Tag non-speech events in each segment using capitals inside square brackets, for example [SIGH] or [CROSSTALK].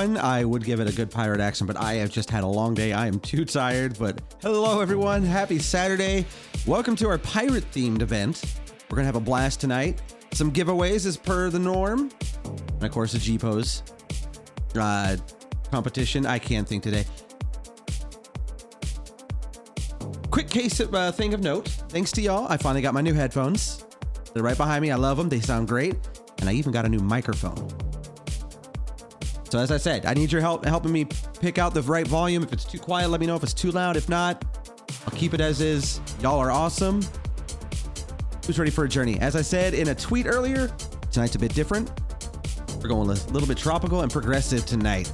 Ahoy. I would give it a good pirate accent, but I have just had a long day. I am too tired. But hello, everyone. Happy Saturday. Welcome to our pirate themed event. We're going to have a blast tonight. Some giveaways as per the norm. And of course, a G pose uh, competition. I can't think today. Quick case of uh, thing of note. Thanks to y'all, I finally got my new headphones. They're right behind me. I love them. They sound great. And I even got a new microphone. So as I said, I need your help helping me pick out the right volume. If it's too quiet, let me know. If it's too loud, if not, I'll keep it as is. Y'all are awesome. Who's ready for a journey? As I said in a tweet earlier, tonight's a bit different. We're going a little bit tropical and progressive tonight.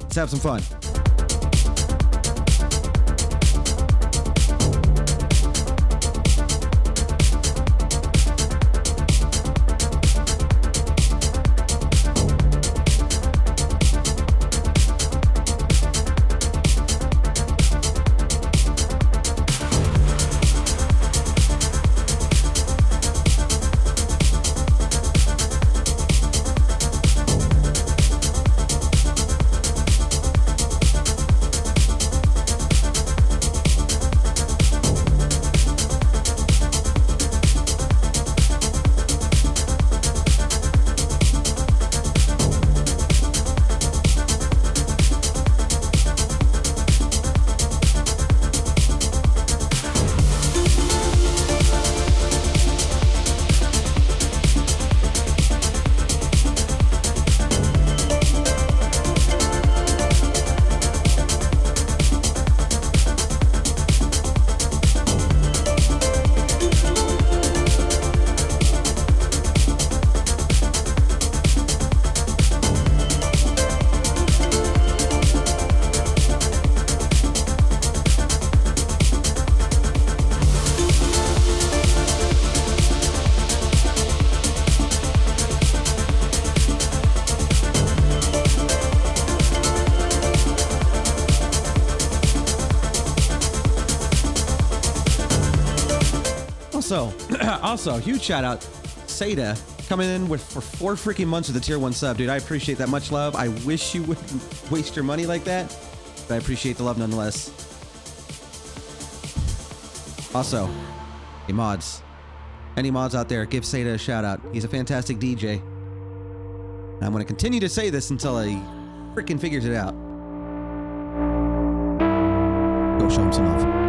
Let's have some fun. Also, huge shout out, Seda coming in with for four freaking months with a tier one sub, dude. I appreciate that much love. I wish you wouldn't [LAUGHS] waste your money like that, but I appreciate the love nonetheless. Also, hey mods, any mods out there, give Seda a shout out. He's a fantastic DJ. And I'm going to continue to say this until he freaking figures it out. Go show him some love.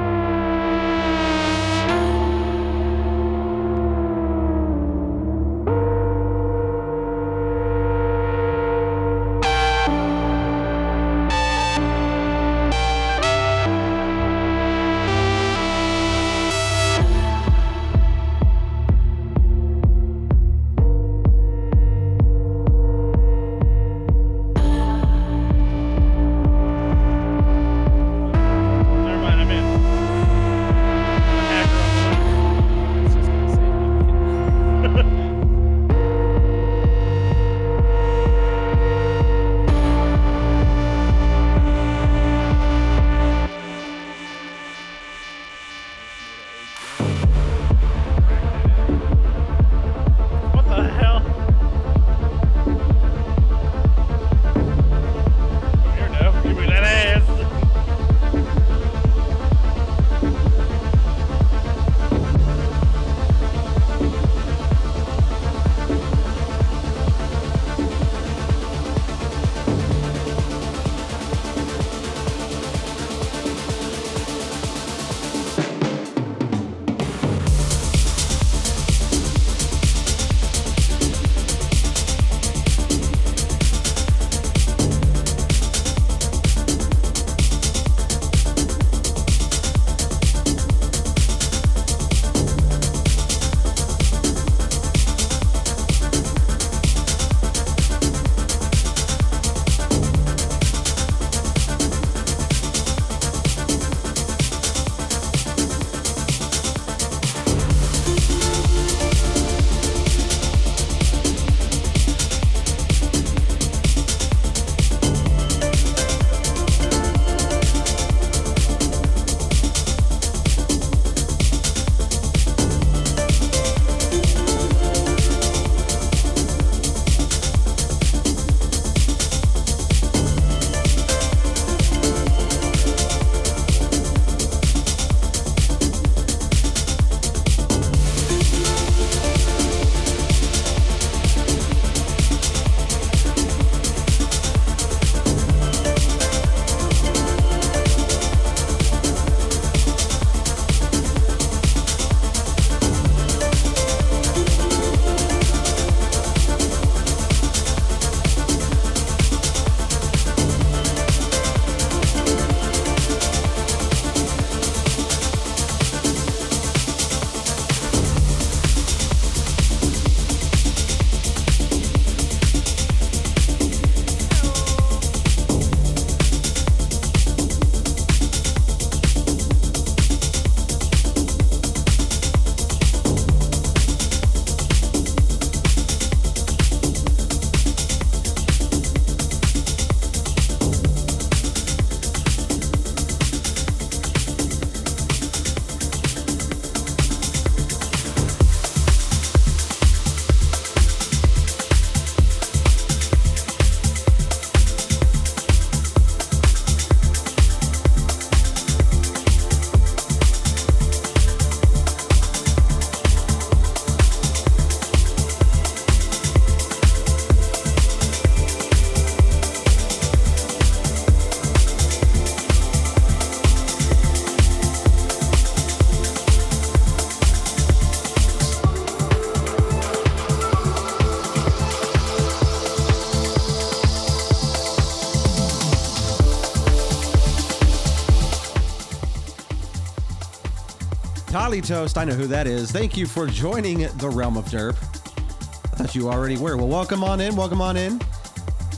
Toast, I know who that is. Thank you for joining the Realm of Derp. I thought you already were. Well, welcome on in. Welcome on in.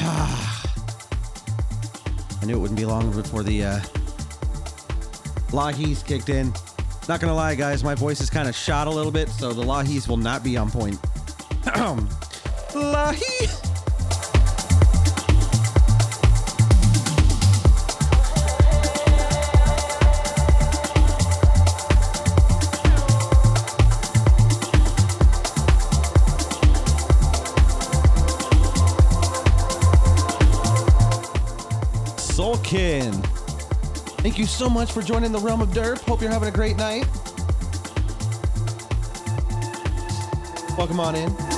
Ah, I knew it wouldn't be long before the uh, Lahis kicked in. Not gonna lie, guys, my voice is kind of shot a little bit, so the Lahis will not be on point. [CLEARS THROAT] Lahi! You so much for joining the Realm of Derp. Hope you're having a great night. Welcome on in.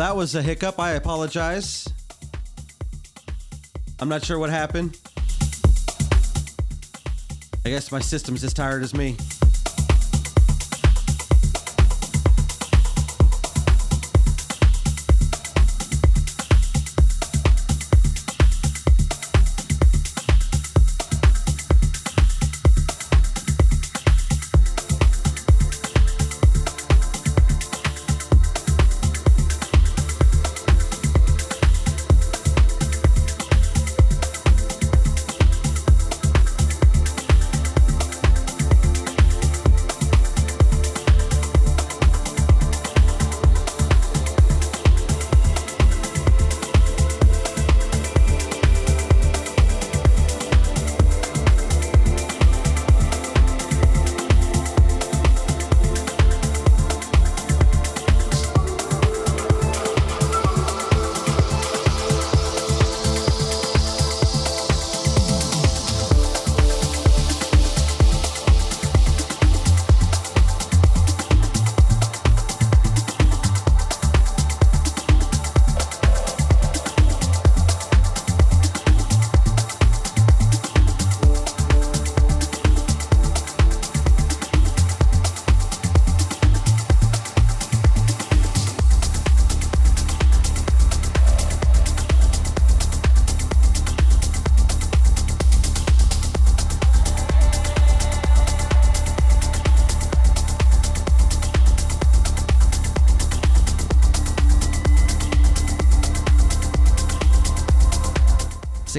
That was a hiccup. I apologize. I'm not sure what happened. I guess my system's as tired as me.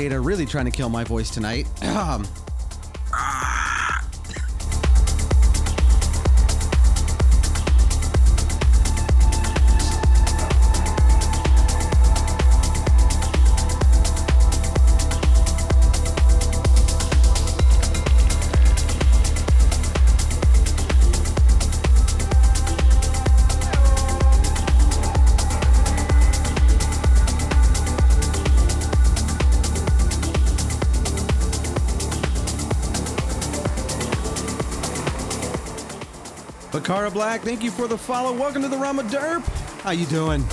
Zeta really trying to kill my voice tonight. [CLEARS THROAT] Um, Black, thank you for the follow. Welcome to the Realm of Derp. How you doing?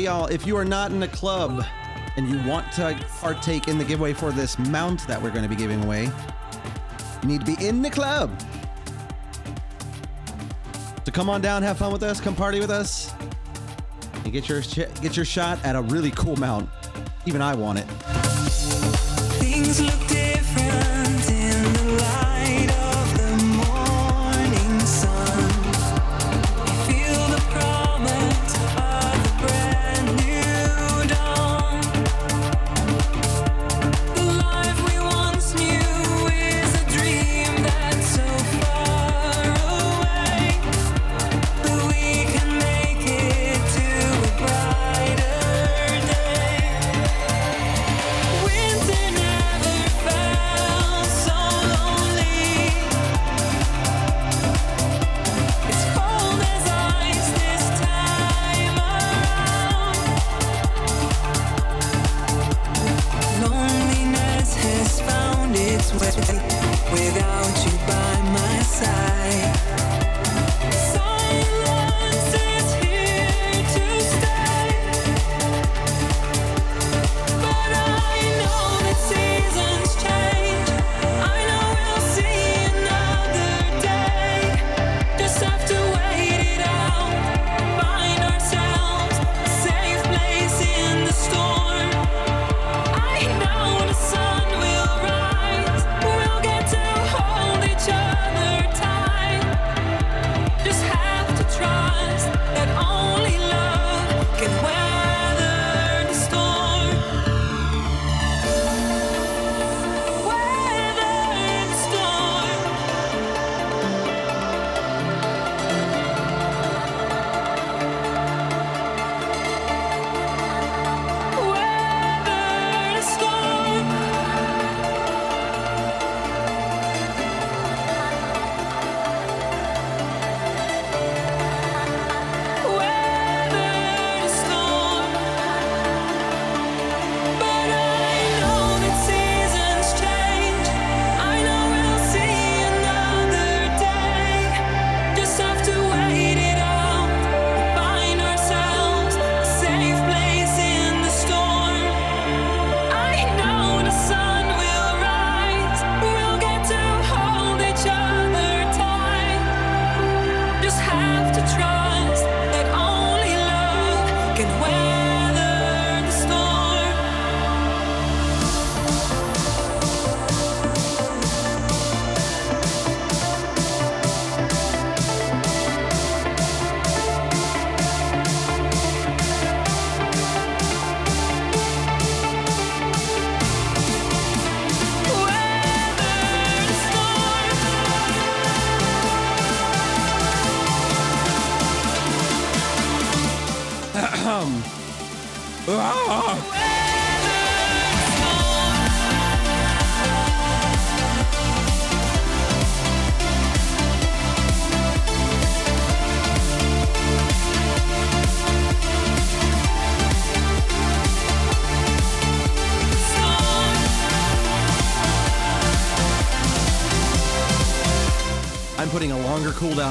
y'all, if you are not in the club and you want to partake in the giveaway for this mount that we're going to be giving away, you need to be in the club. So come on down, have fun with us, come party with us, and get your get your shot at a really cool mount. Even I want it.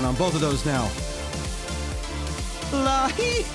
on both of those now. La-hee!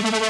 Thank [LAUGHS]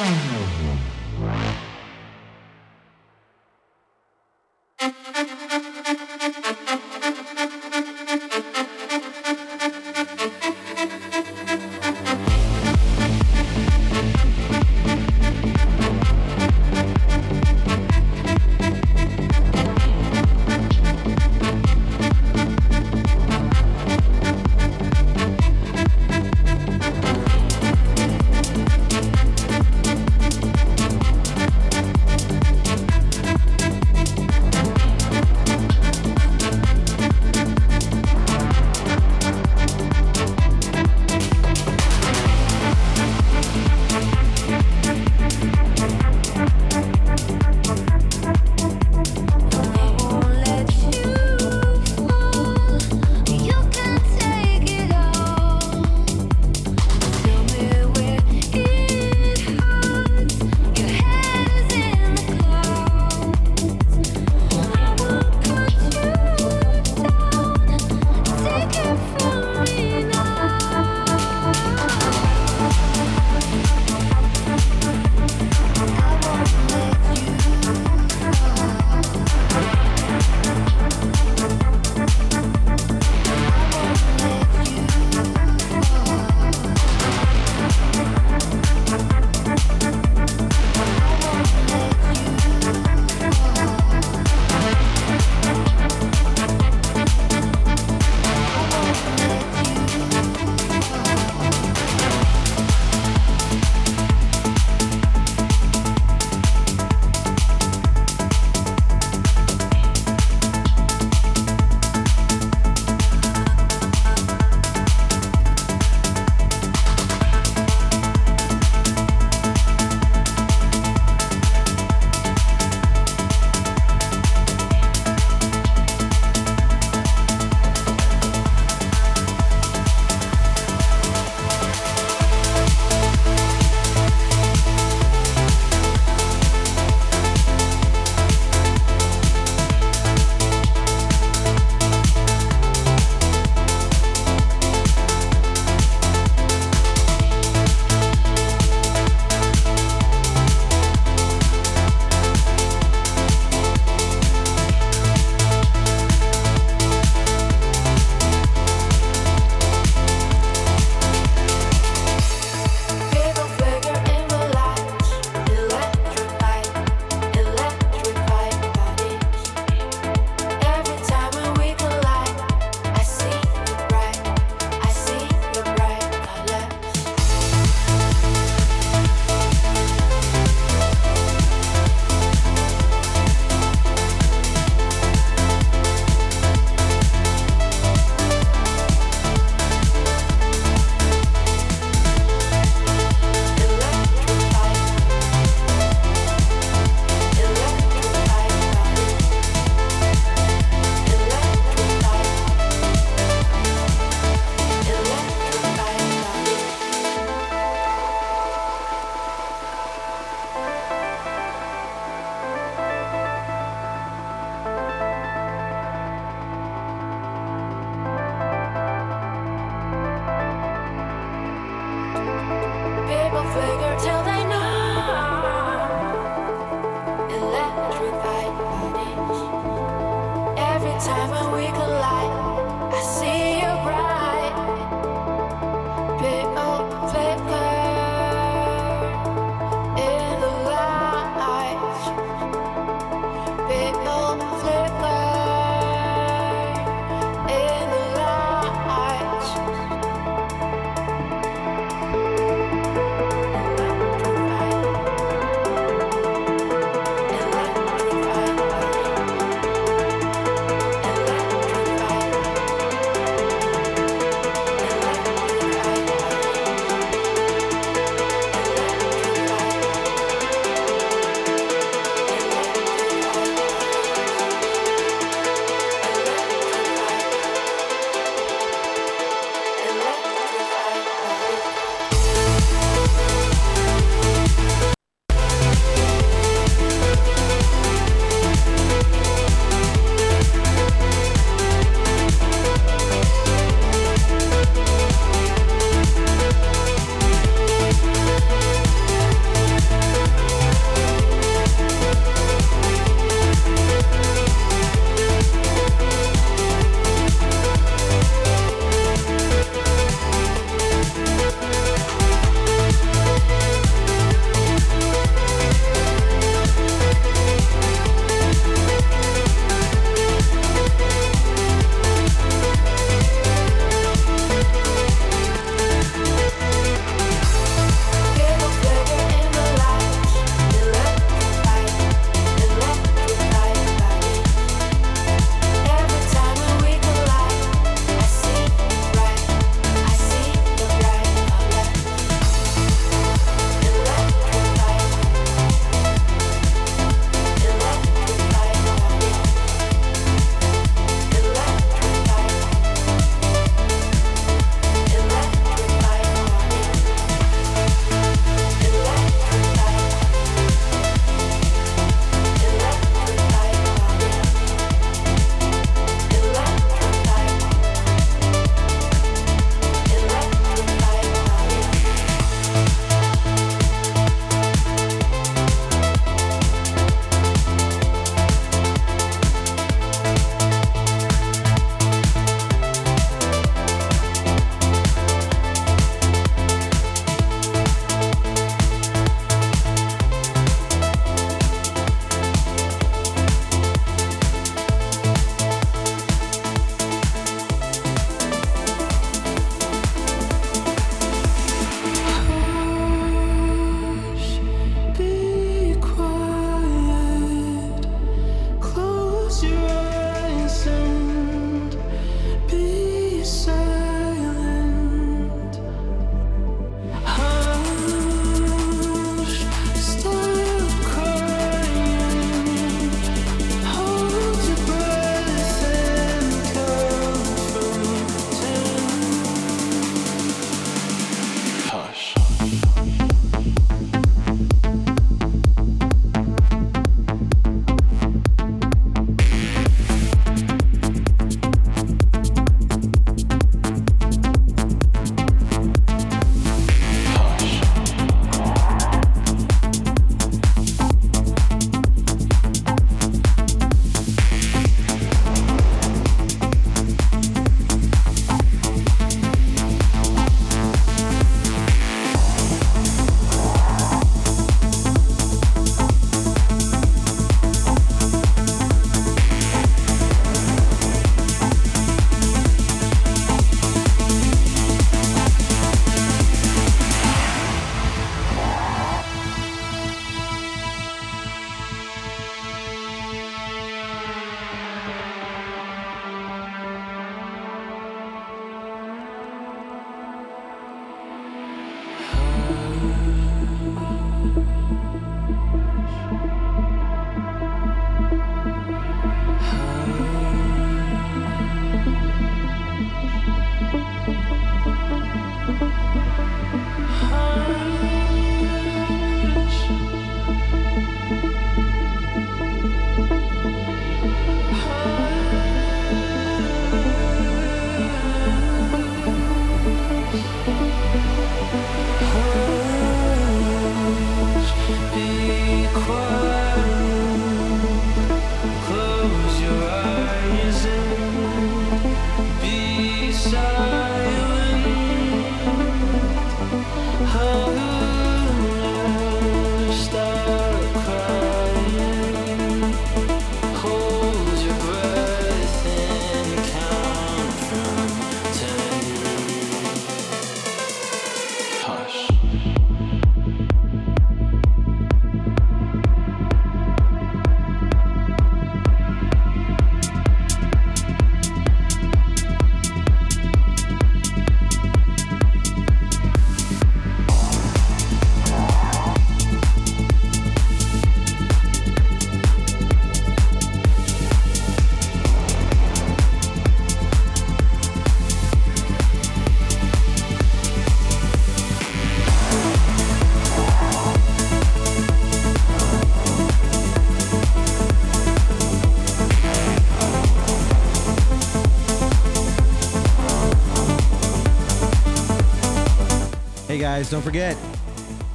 guys, don't forget,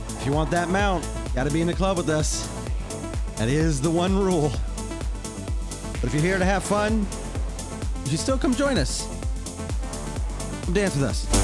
if you want that mount, you got to be in the club with us. That is the one rule. But if you're here to have fun, you should still come join us. Come dance with us.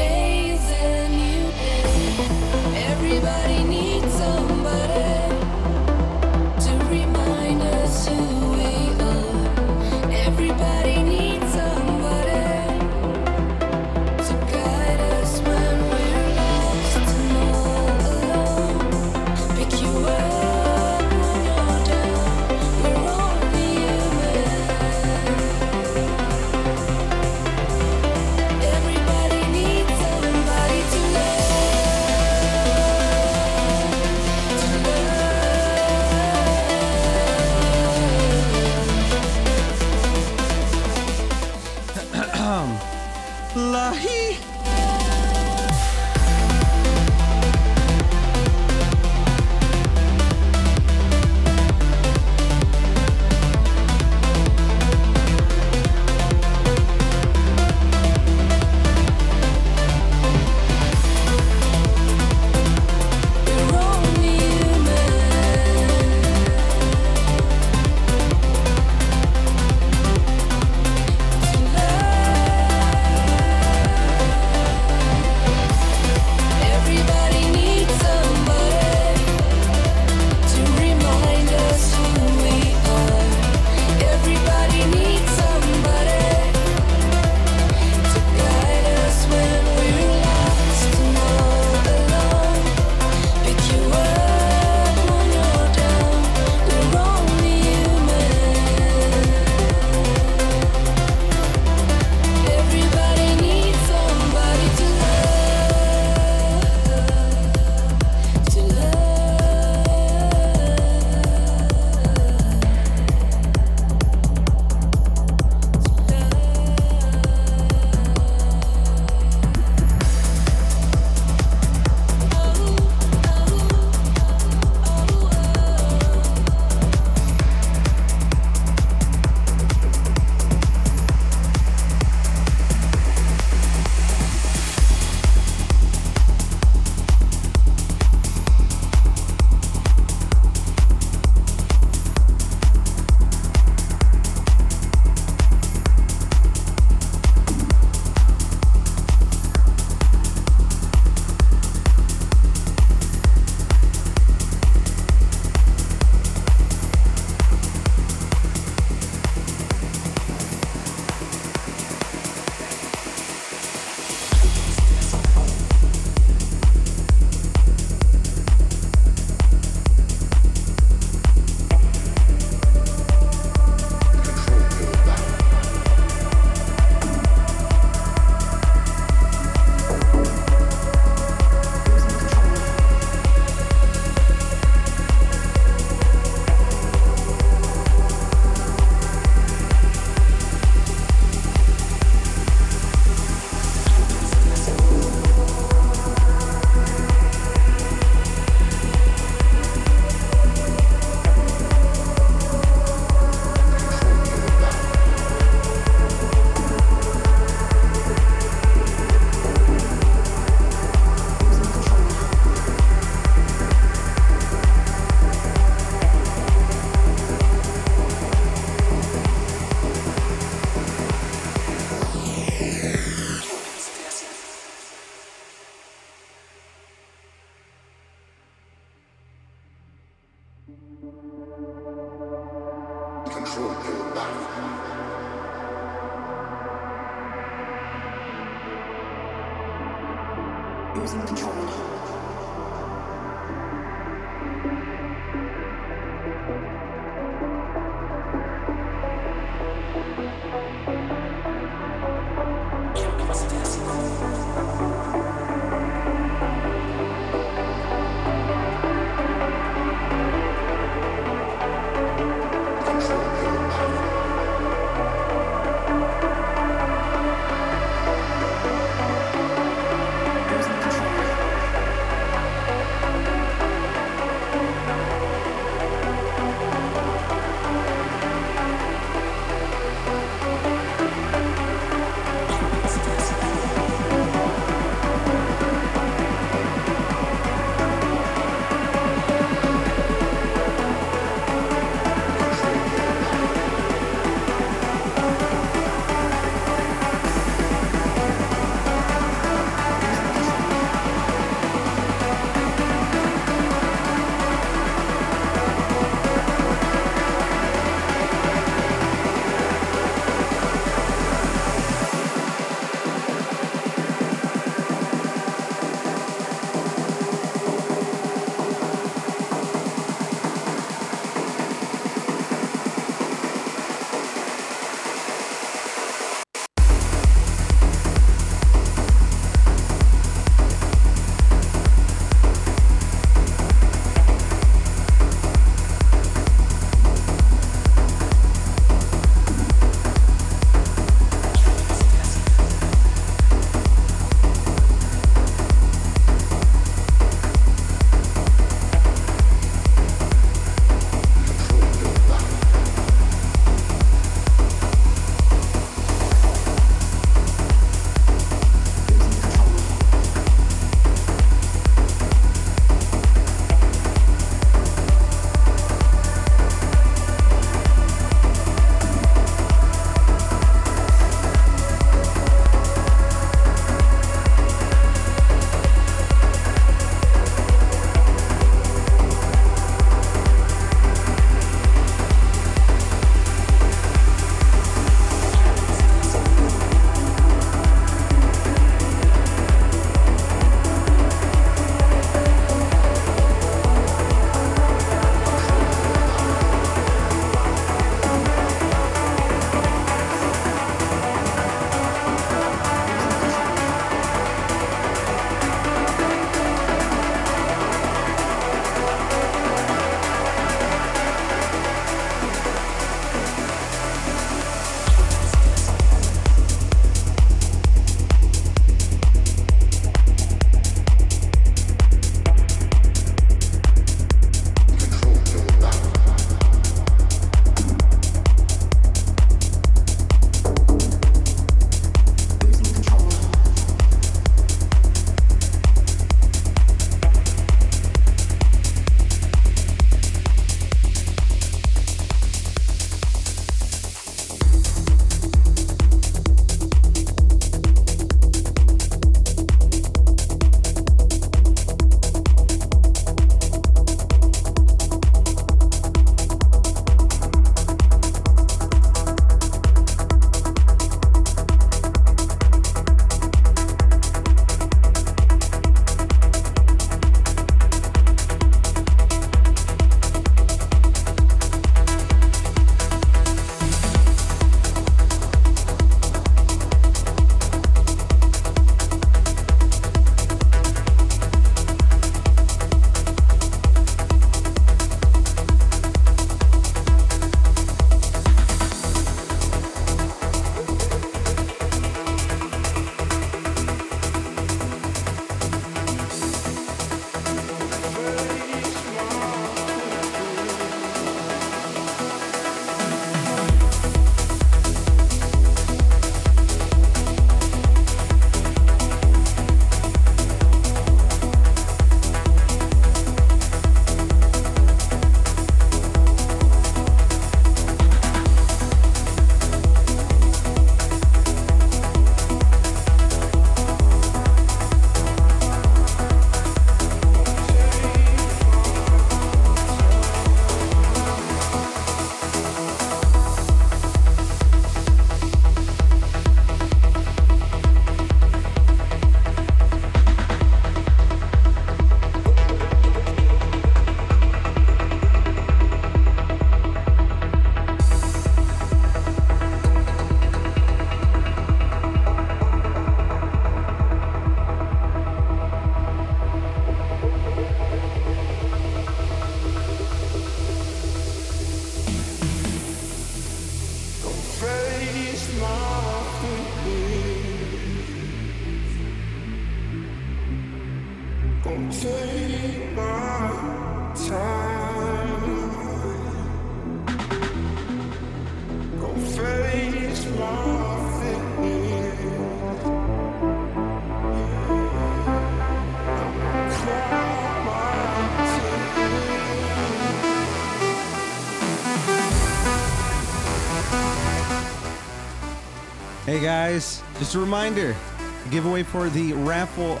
Guys, just a reminder the giveaway for the raffle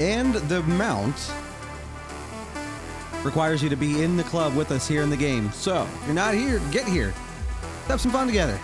and the mount requires you to be in the club with us here in the game. So, if you're not here, get here. Let's have some fun together.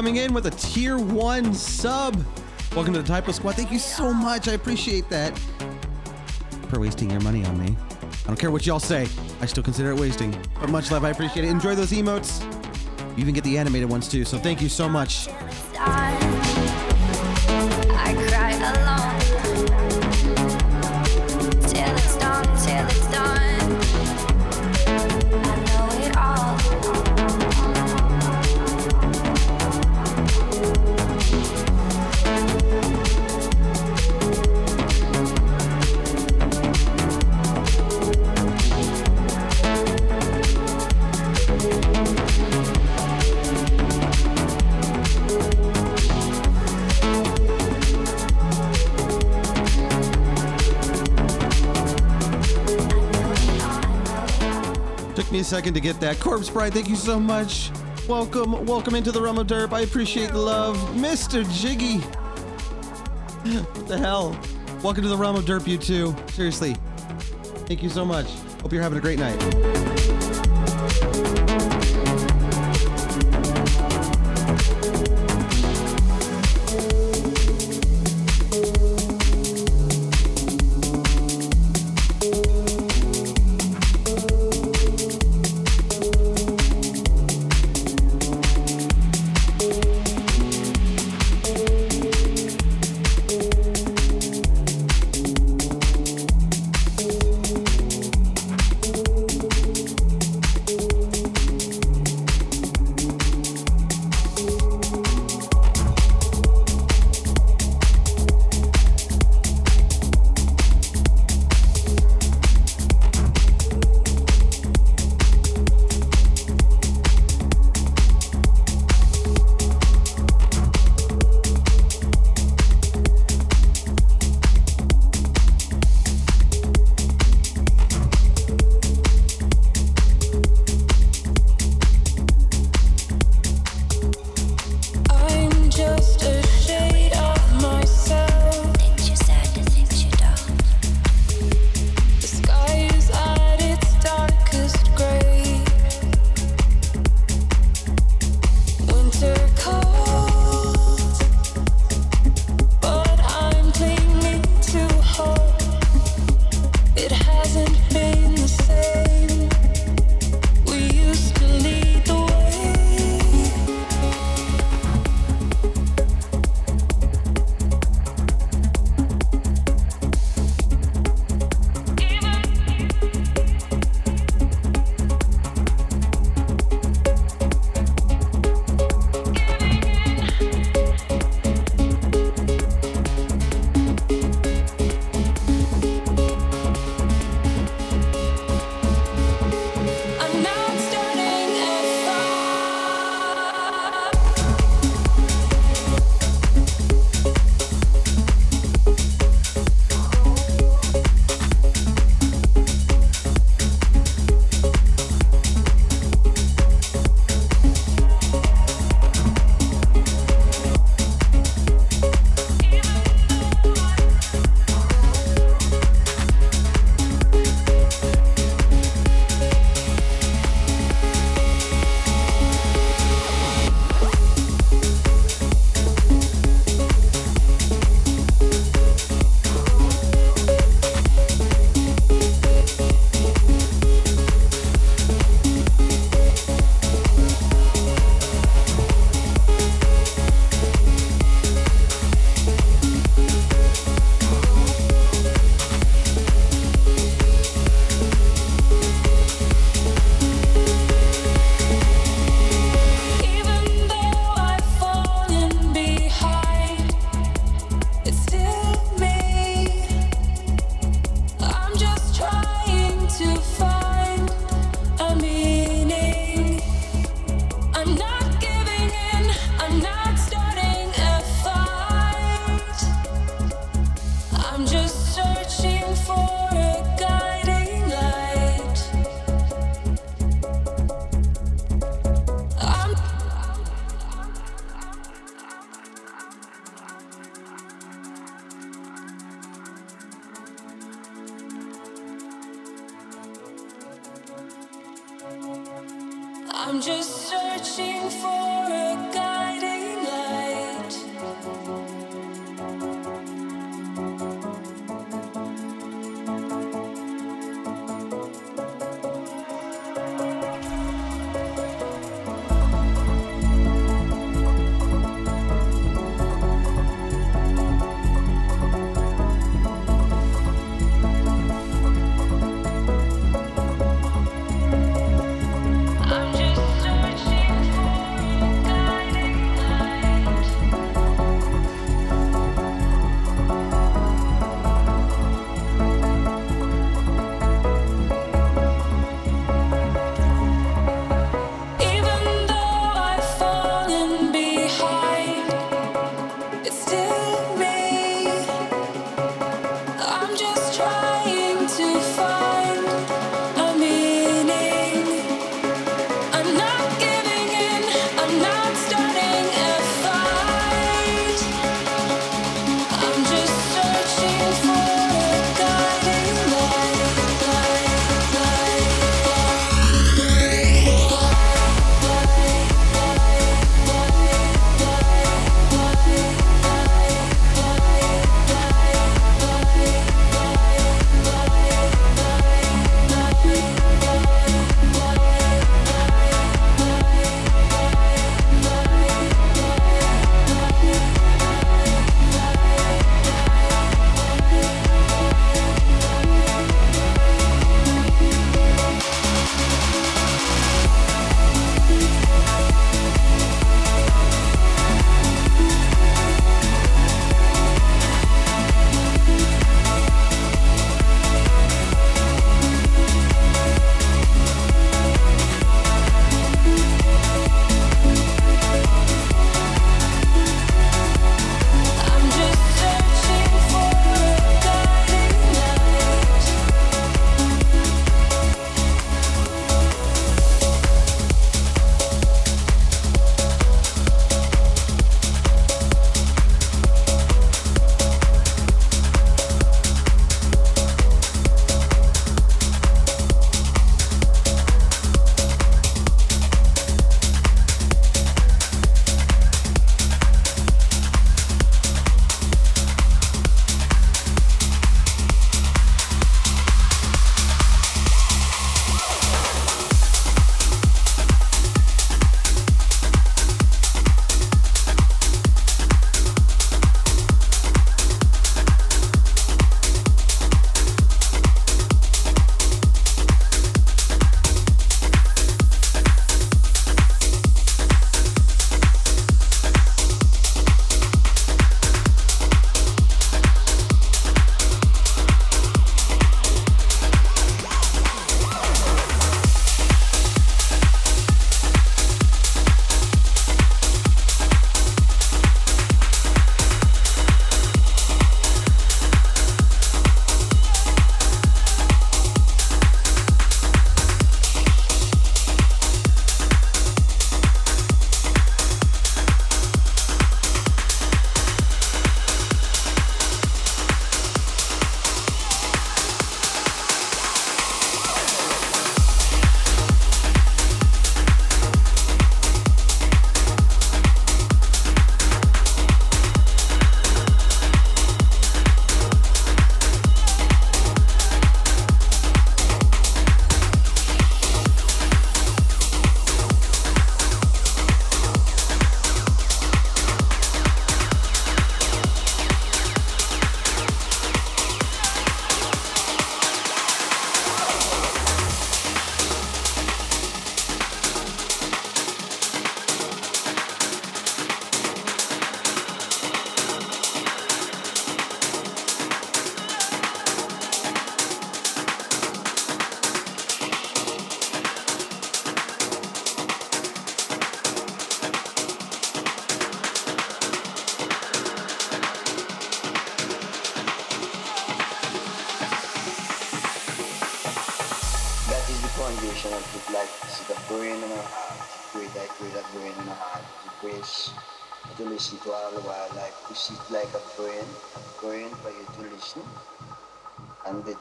Coming in with a tier one sub. Welcome to the Typo Squad. Thank you so much. I appreciate that. For wasting your money on me. I don't care what y'all say. I still consider it wasting. But much love. I appreciate it. Enjoy those emotes. You even get the animated ones too. So thank you so much. Second to get that. Corpse Bride, thank you so much. Welcome, welcome into the realm of derp. I appreciate the love. Mr. Jiggy. what the hell? Welcome to the realm of derp, you two. Seriously. Thank you so much. Hope you're having a great night.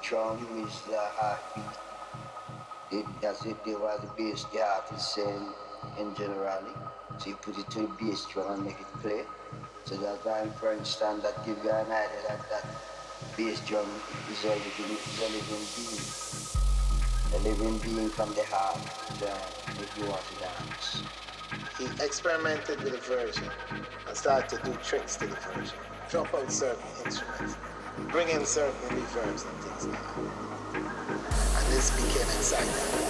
Drum is the heartbeat. it, as it there was the bass the artist saying in generally. So you put it to the bass drum and make it play. So that's why for instance that give you an idea that that bass drum is a living, is a living being. A living being from the heart, uh, if you want to dance. He experimented with the version and started to do tricks to the version. Drop out certain instruments, bring in certain reverbs and things. And this became exciting.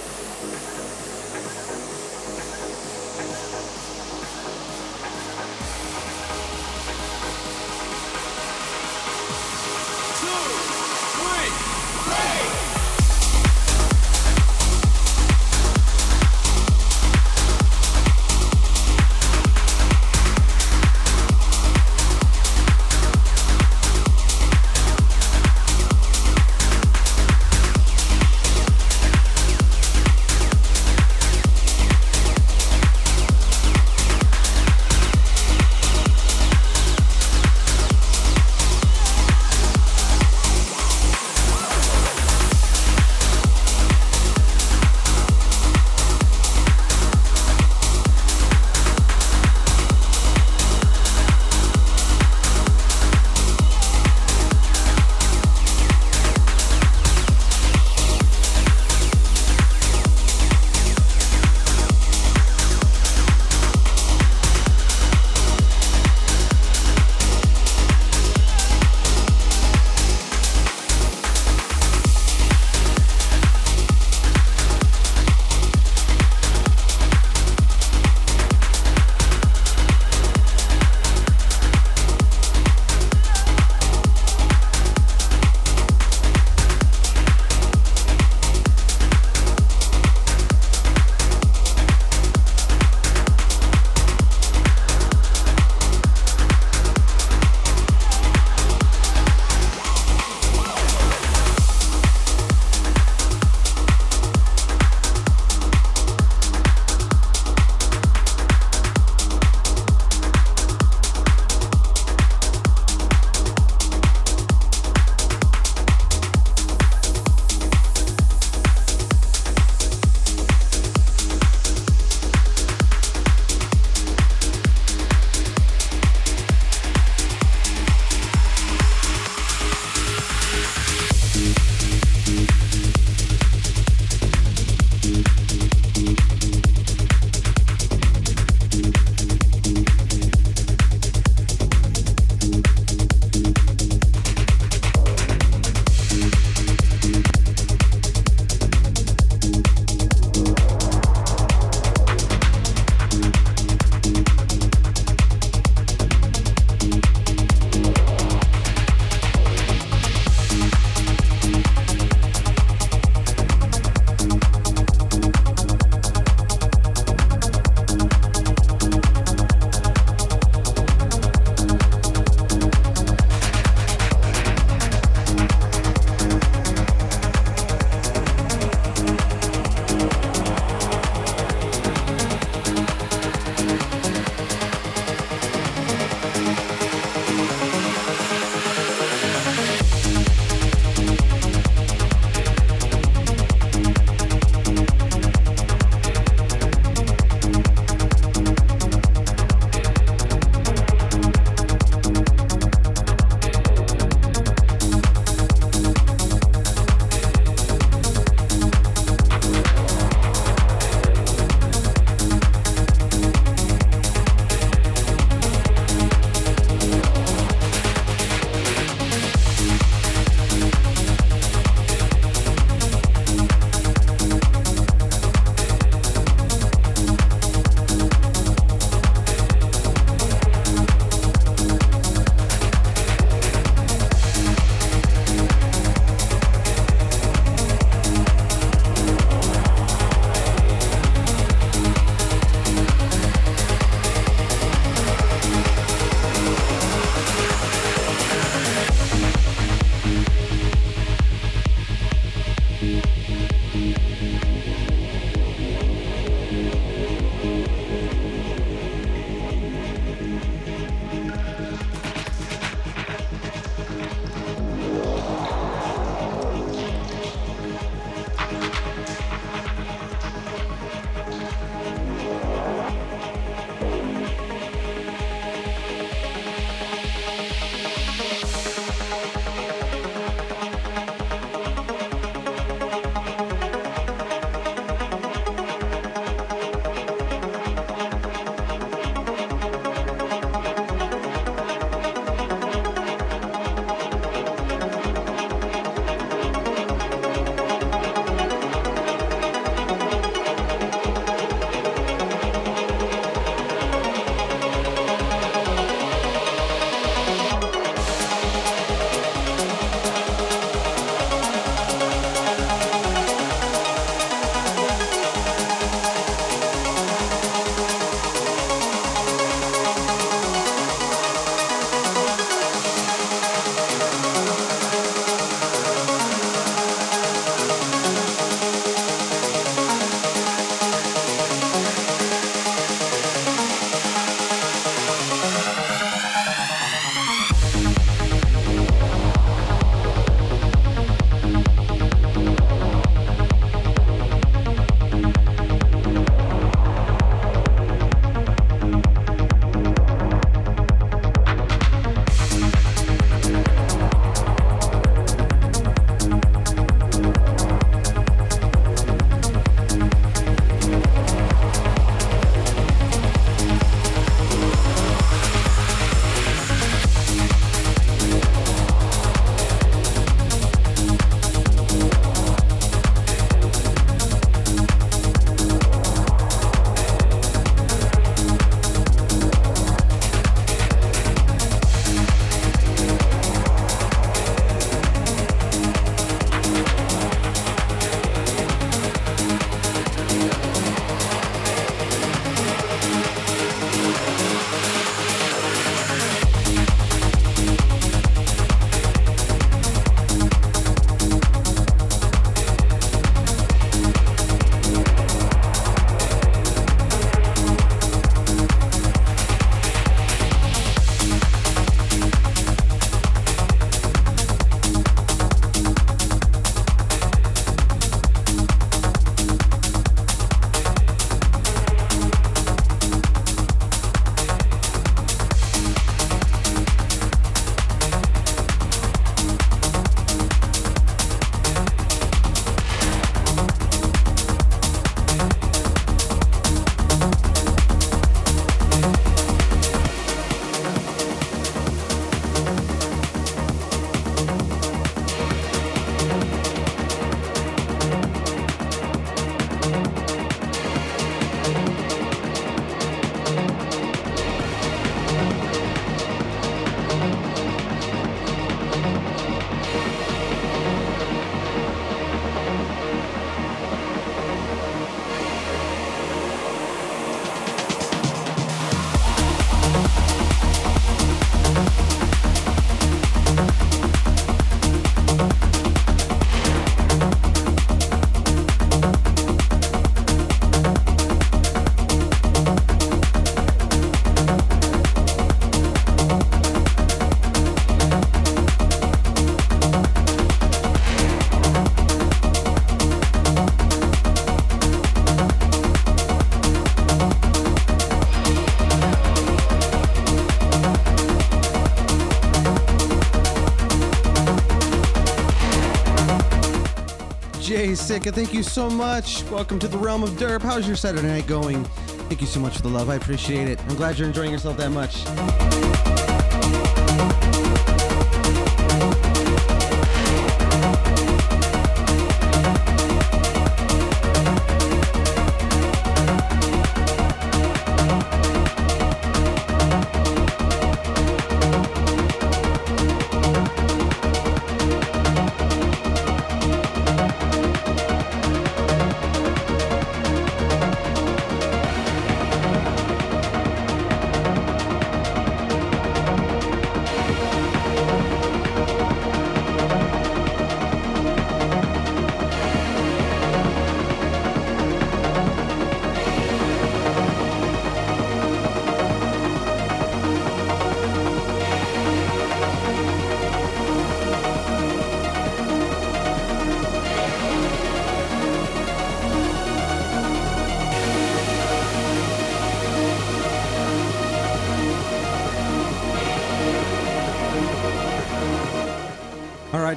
Jay Sicka, thank you so much. Welcome to the realm of derp. How's your Saturday night going? Thank you so much for the love. I appreciate it. I'm glad you're enjoying yourself that much.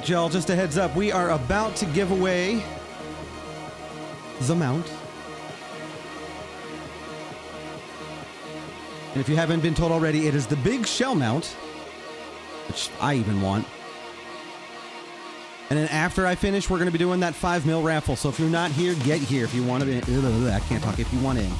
Y'all, just a heads up. We are about to give away the mount. And if you haven't been told already, it is the big shell mount, which I even want. And then after I finish, we're going to be doing that 5 mil raffle. So if you're not here, get here. If you want to be, I can't talk. If you want in.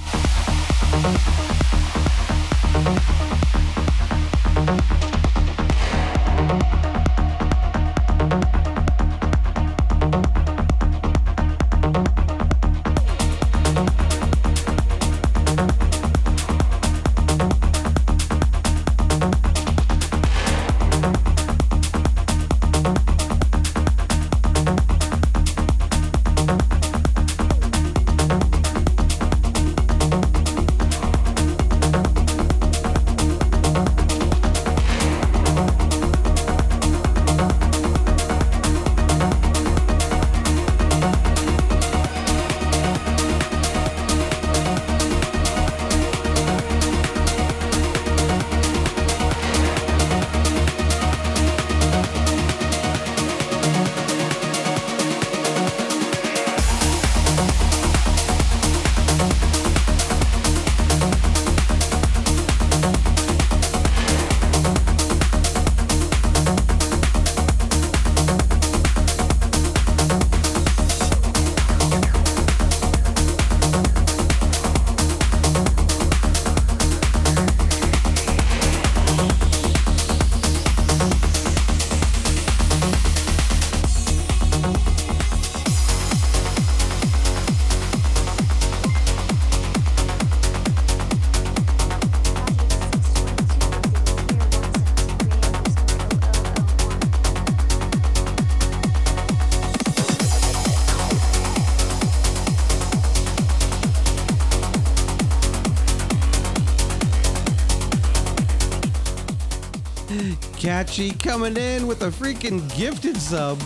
Catchy coming in with a freaking gifted sub.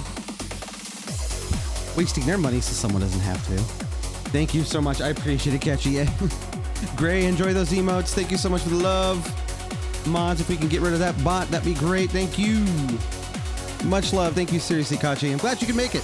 Wasting their money so someone doesn't have to. Thank you so much. I appreciate it, Catchy. [LAUGHS] Gray, enjoy those emotes. Thank you so much for the love. Mods, if we can get rid of that bot, that'd be great. Thank you. Much love. Thank you, seriously, Kachi. I'm glad you can make it.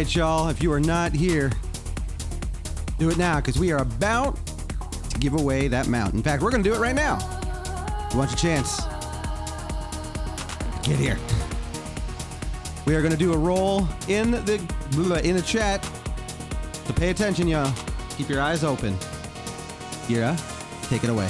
Right, y'all. If you are not here, do it now because we are about to give away that mount. In fact, we're going to do it right now. You want your chance? Get here. We are going to do a roll in the in the chat. So pay attention, y'all. Keep your eyes open. Kira, take it away.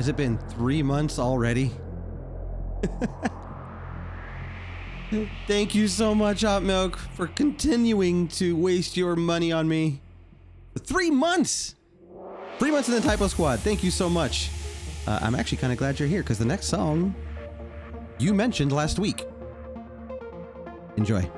Has it been three months already? [LAUGHS] Thank you so much, Hot Milk, for continuing to waste your money on me. Three months! Three months in the Typo Squad. Thank you so much. Uh, I'm actually kind of glad you're here because the next song you mentioned last week. Enjoy.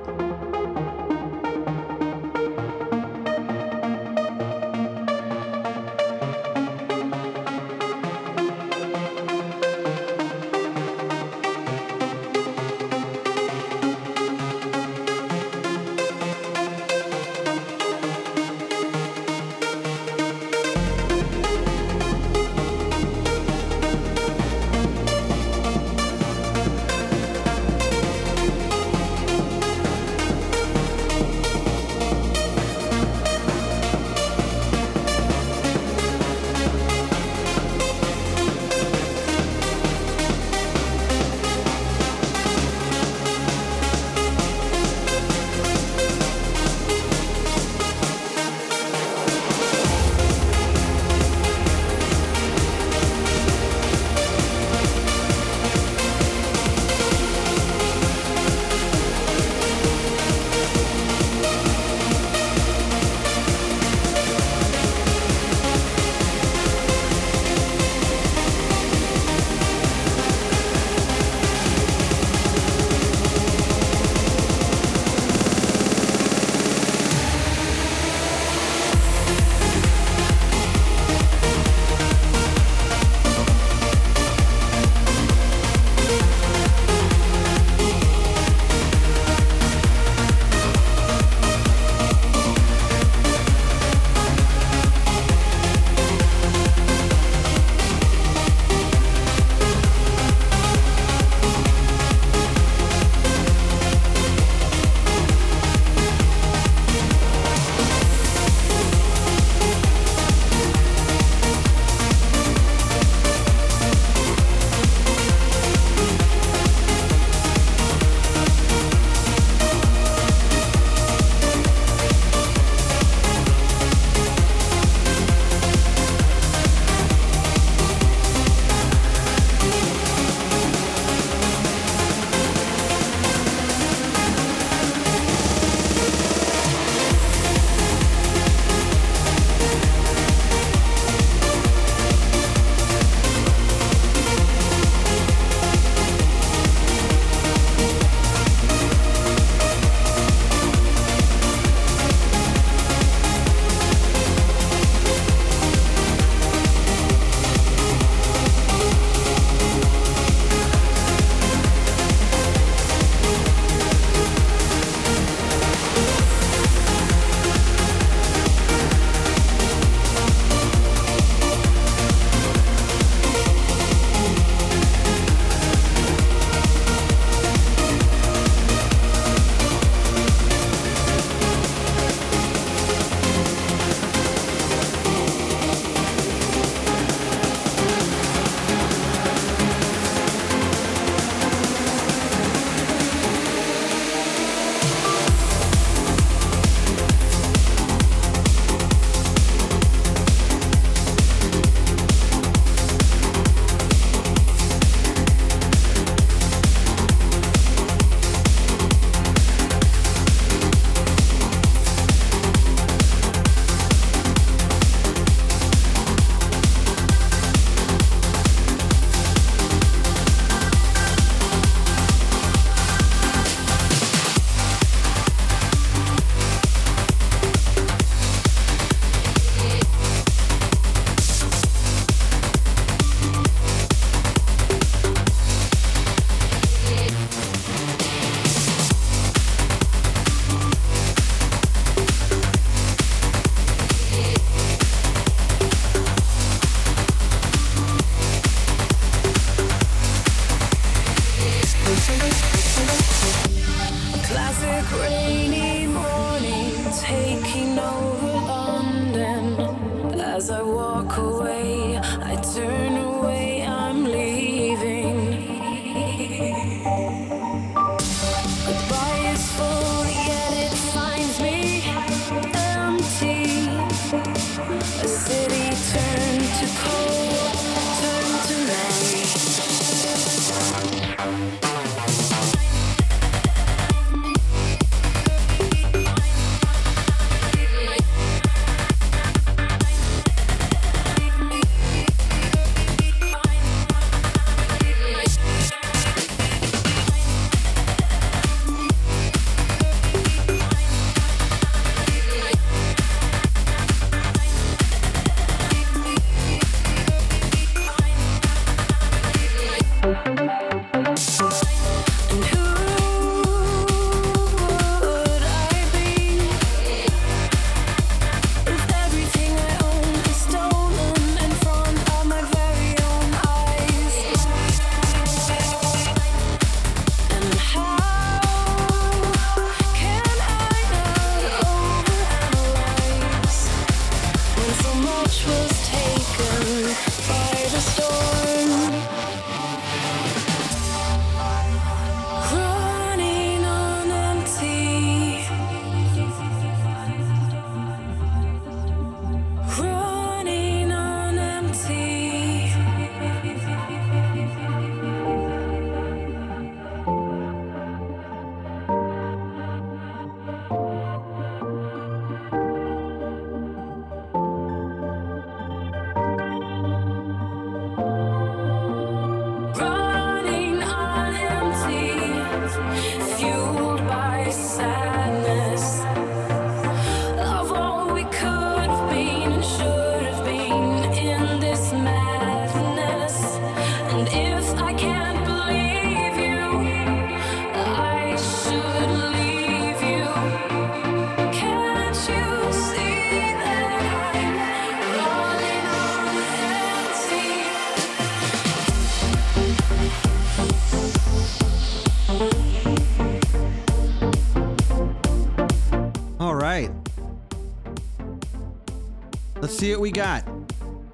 We got.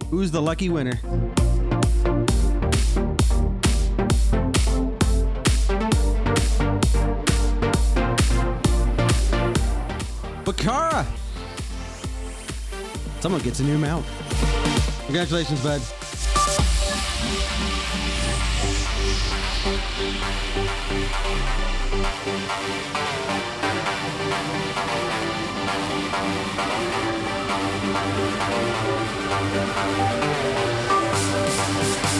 Who's the lucky winner? Bakara! Someone gets a new mount. Congratulations, bud. Thank you.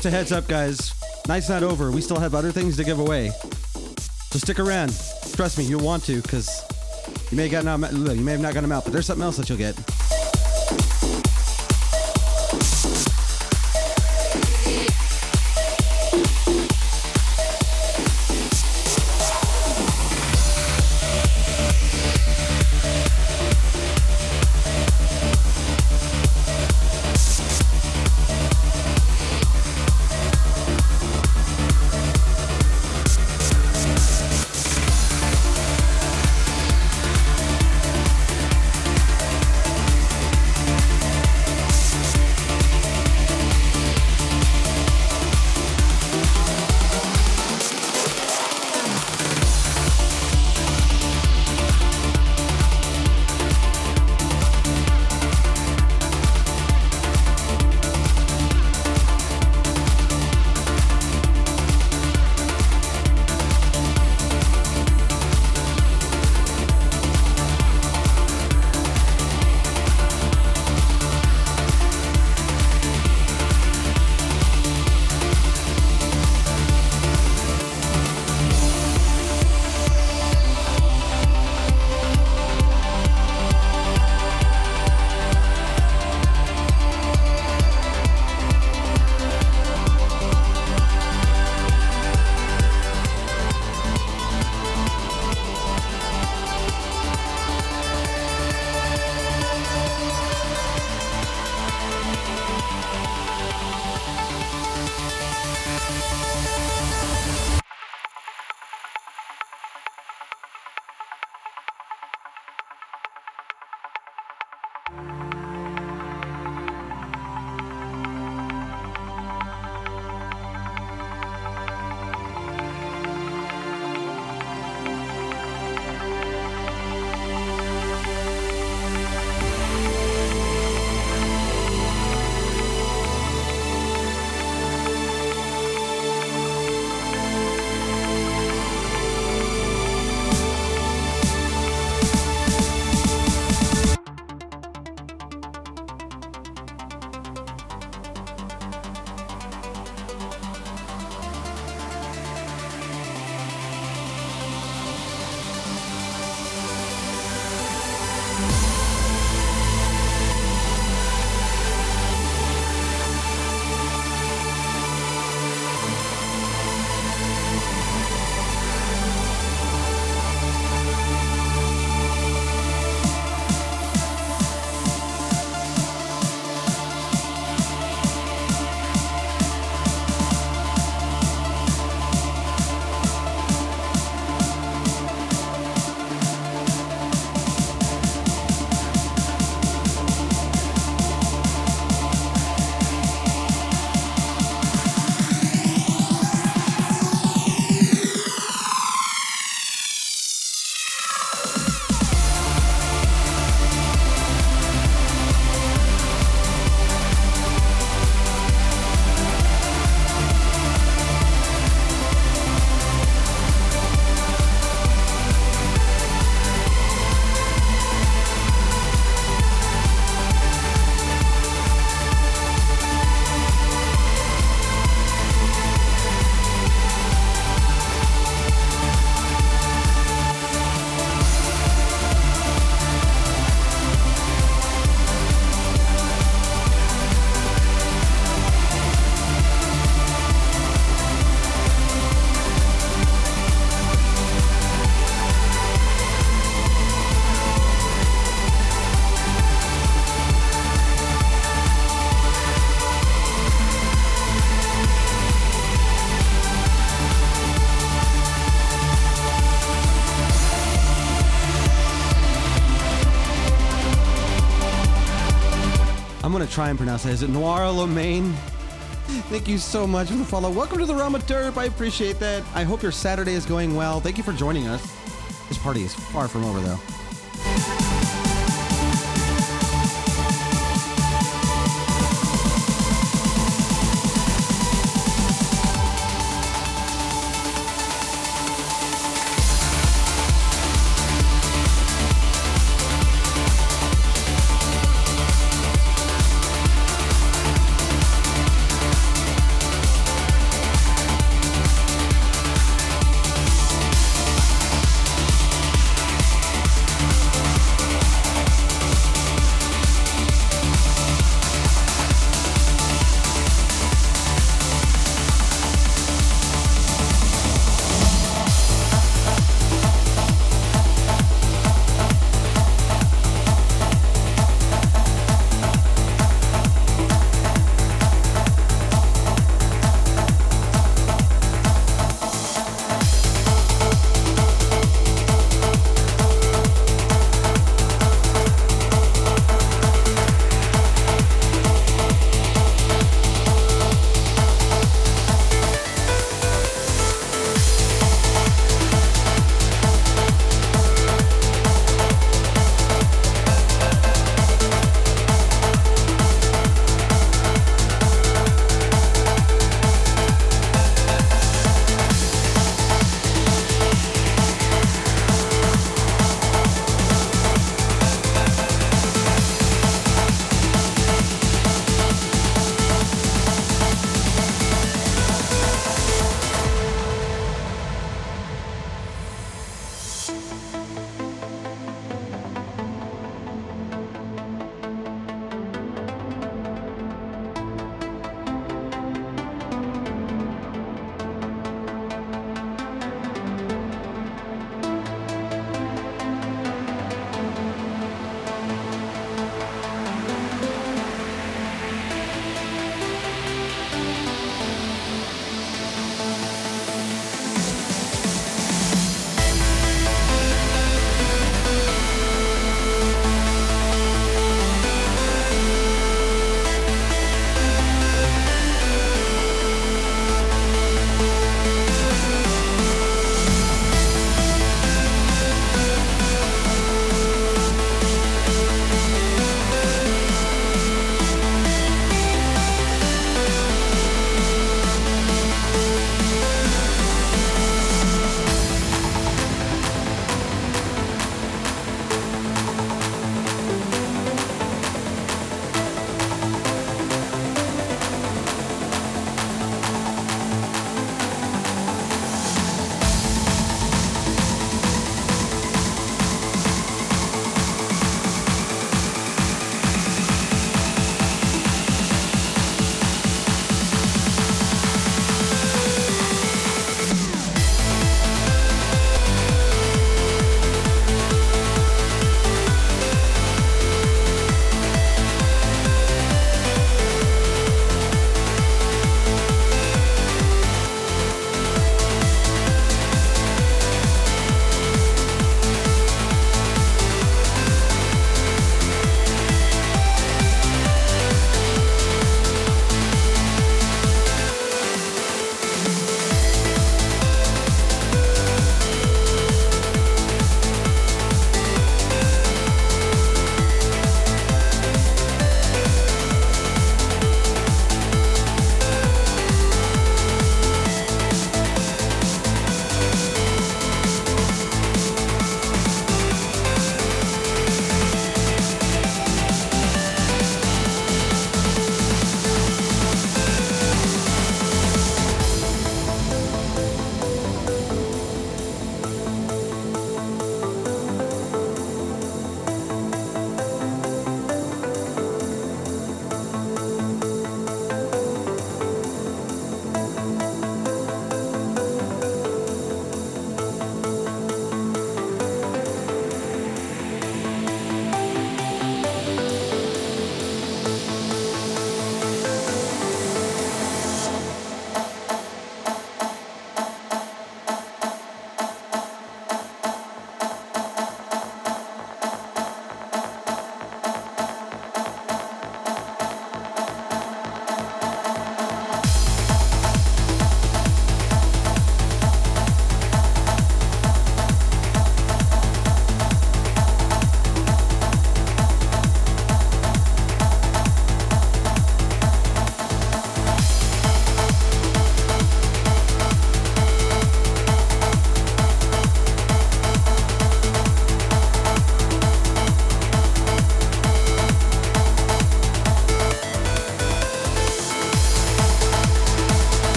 Just a heads up, guys. Night's not over. We still have other things to give away. So stick around. Trust me, you'll want to, because you may have gotten out, you may have not gotten them out, but there's something else that you'll get. Try and pronounce that. Is it Noir Lomain? Thank you so much for the follow. Welcome to the Realm of Derp. I appreciate that. I hope your Saturday is going well. Thank you for joining us. This party is far from over, though.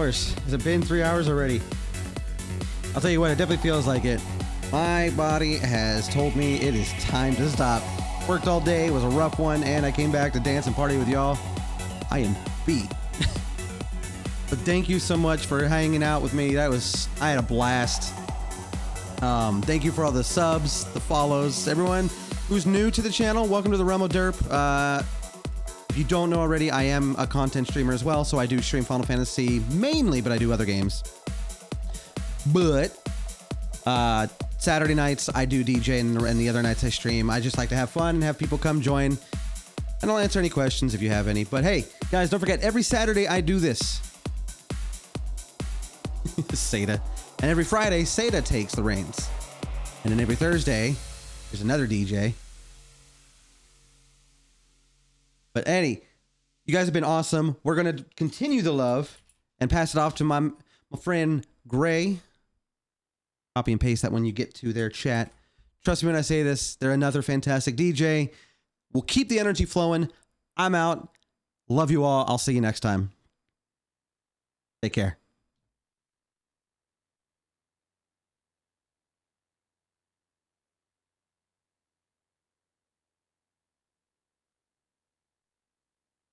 Hours. Has it been three hours already? I'll tell you what, it definitely feels like it. My body has told me it is time to stop. Worked all day, it was a rough one, and I came back to dance and party with y'all. I am beat. [LAUGHS] but thank you so much for hanging out with me. That was, I had a blast. Um, thank you for all the subs, the follows, everyone who's new to the channel. Welcome to the Realm of Derp. Uh, you don't know already, I am a content streamer as well, so I do stream Final Fantasy mainly, but I do other games. But uh, Saturday nights I do DJ, and, and the other nights I stream. I just like to have fun and have people come join, and I'll answer any questions if you have any. But hey, guys, don't forget every Saturday I do this. [LAUGHS] Seda. And every Friday, Seda takes the reins. And then every Thursday, there's another DJ. But Eddie, you guys have been awesome. We're gonna continue the love and pass it off to my my friend Gray. Copy and paste that when you get to their chat. Trust me when I say this, they're another fantastic DJ. We'll keep the energy flowing. I'm out. Love you all. I'll see you next time. Take care.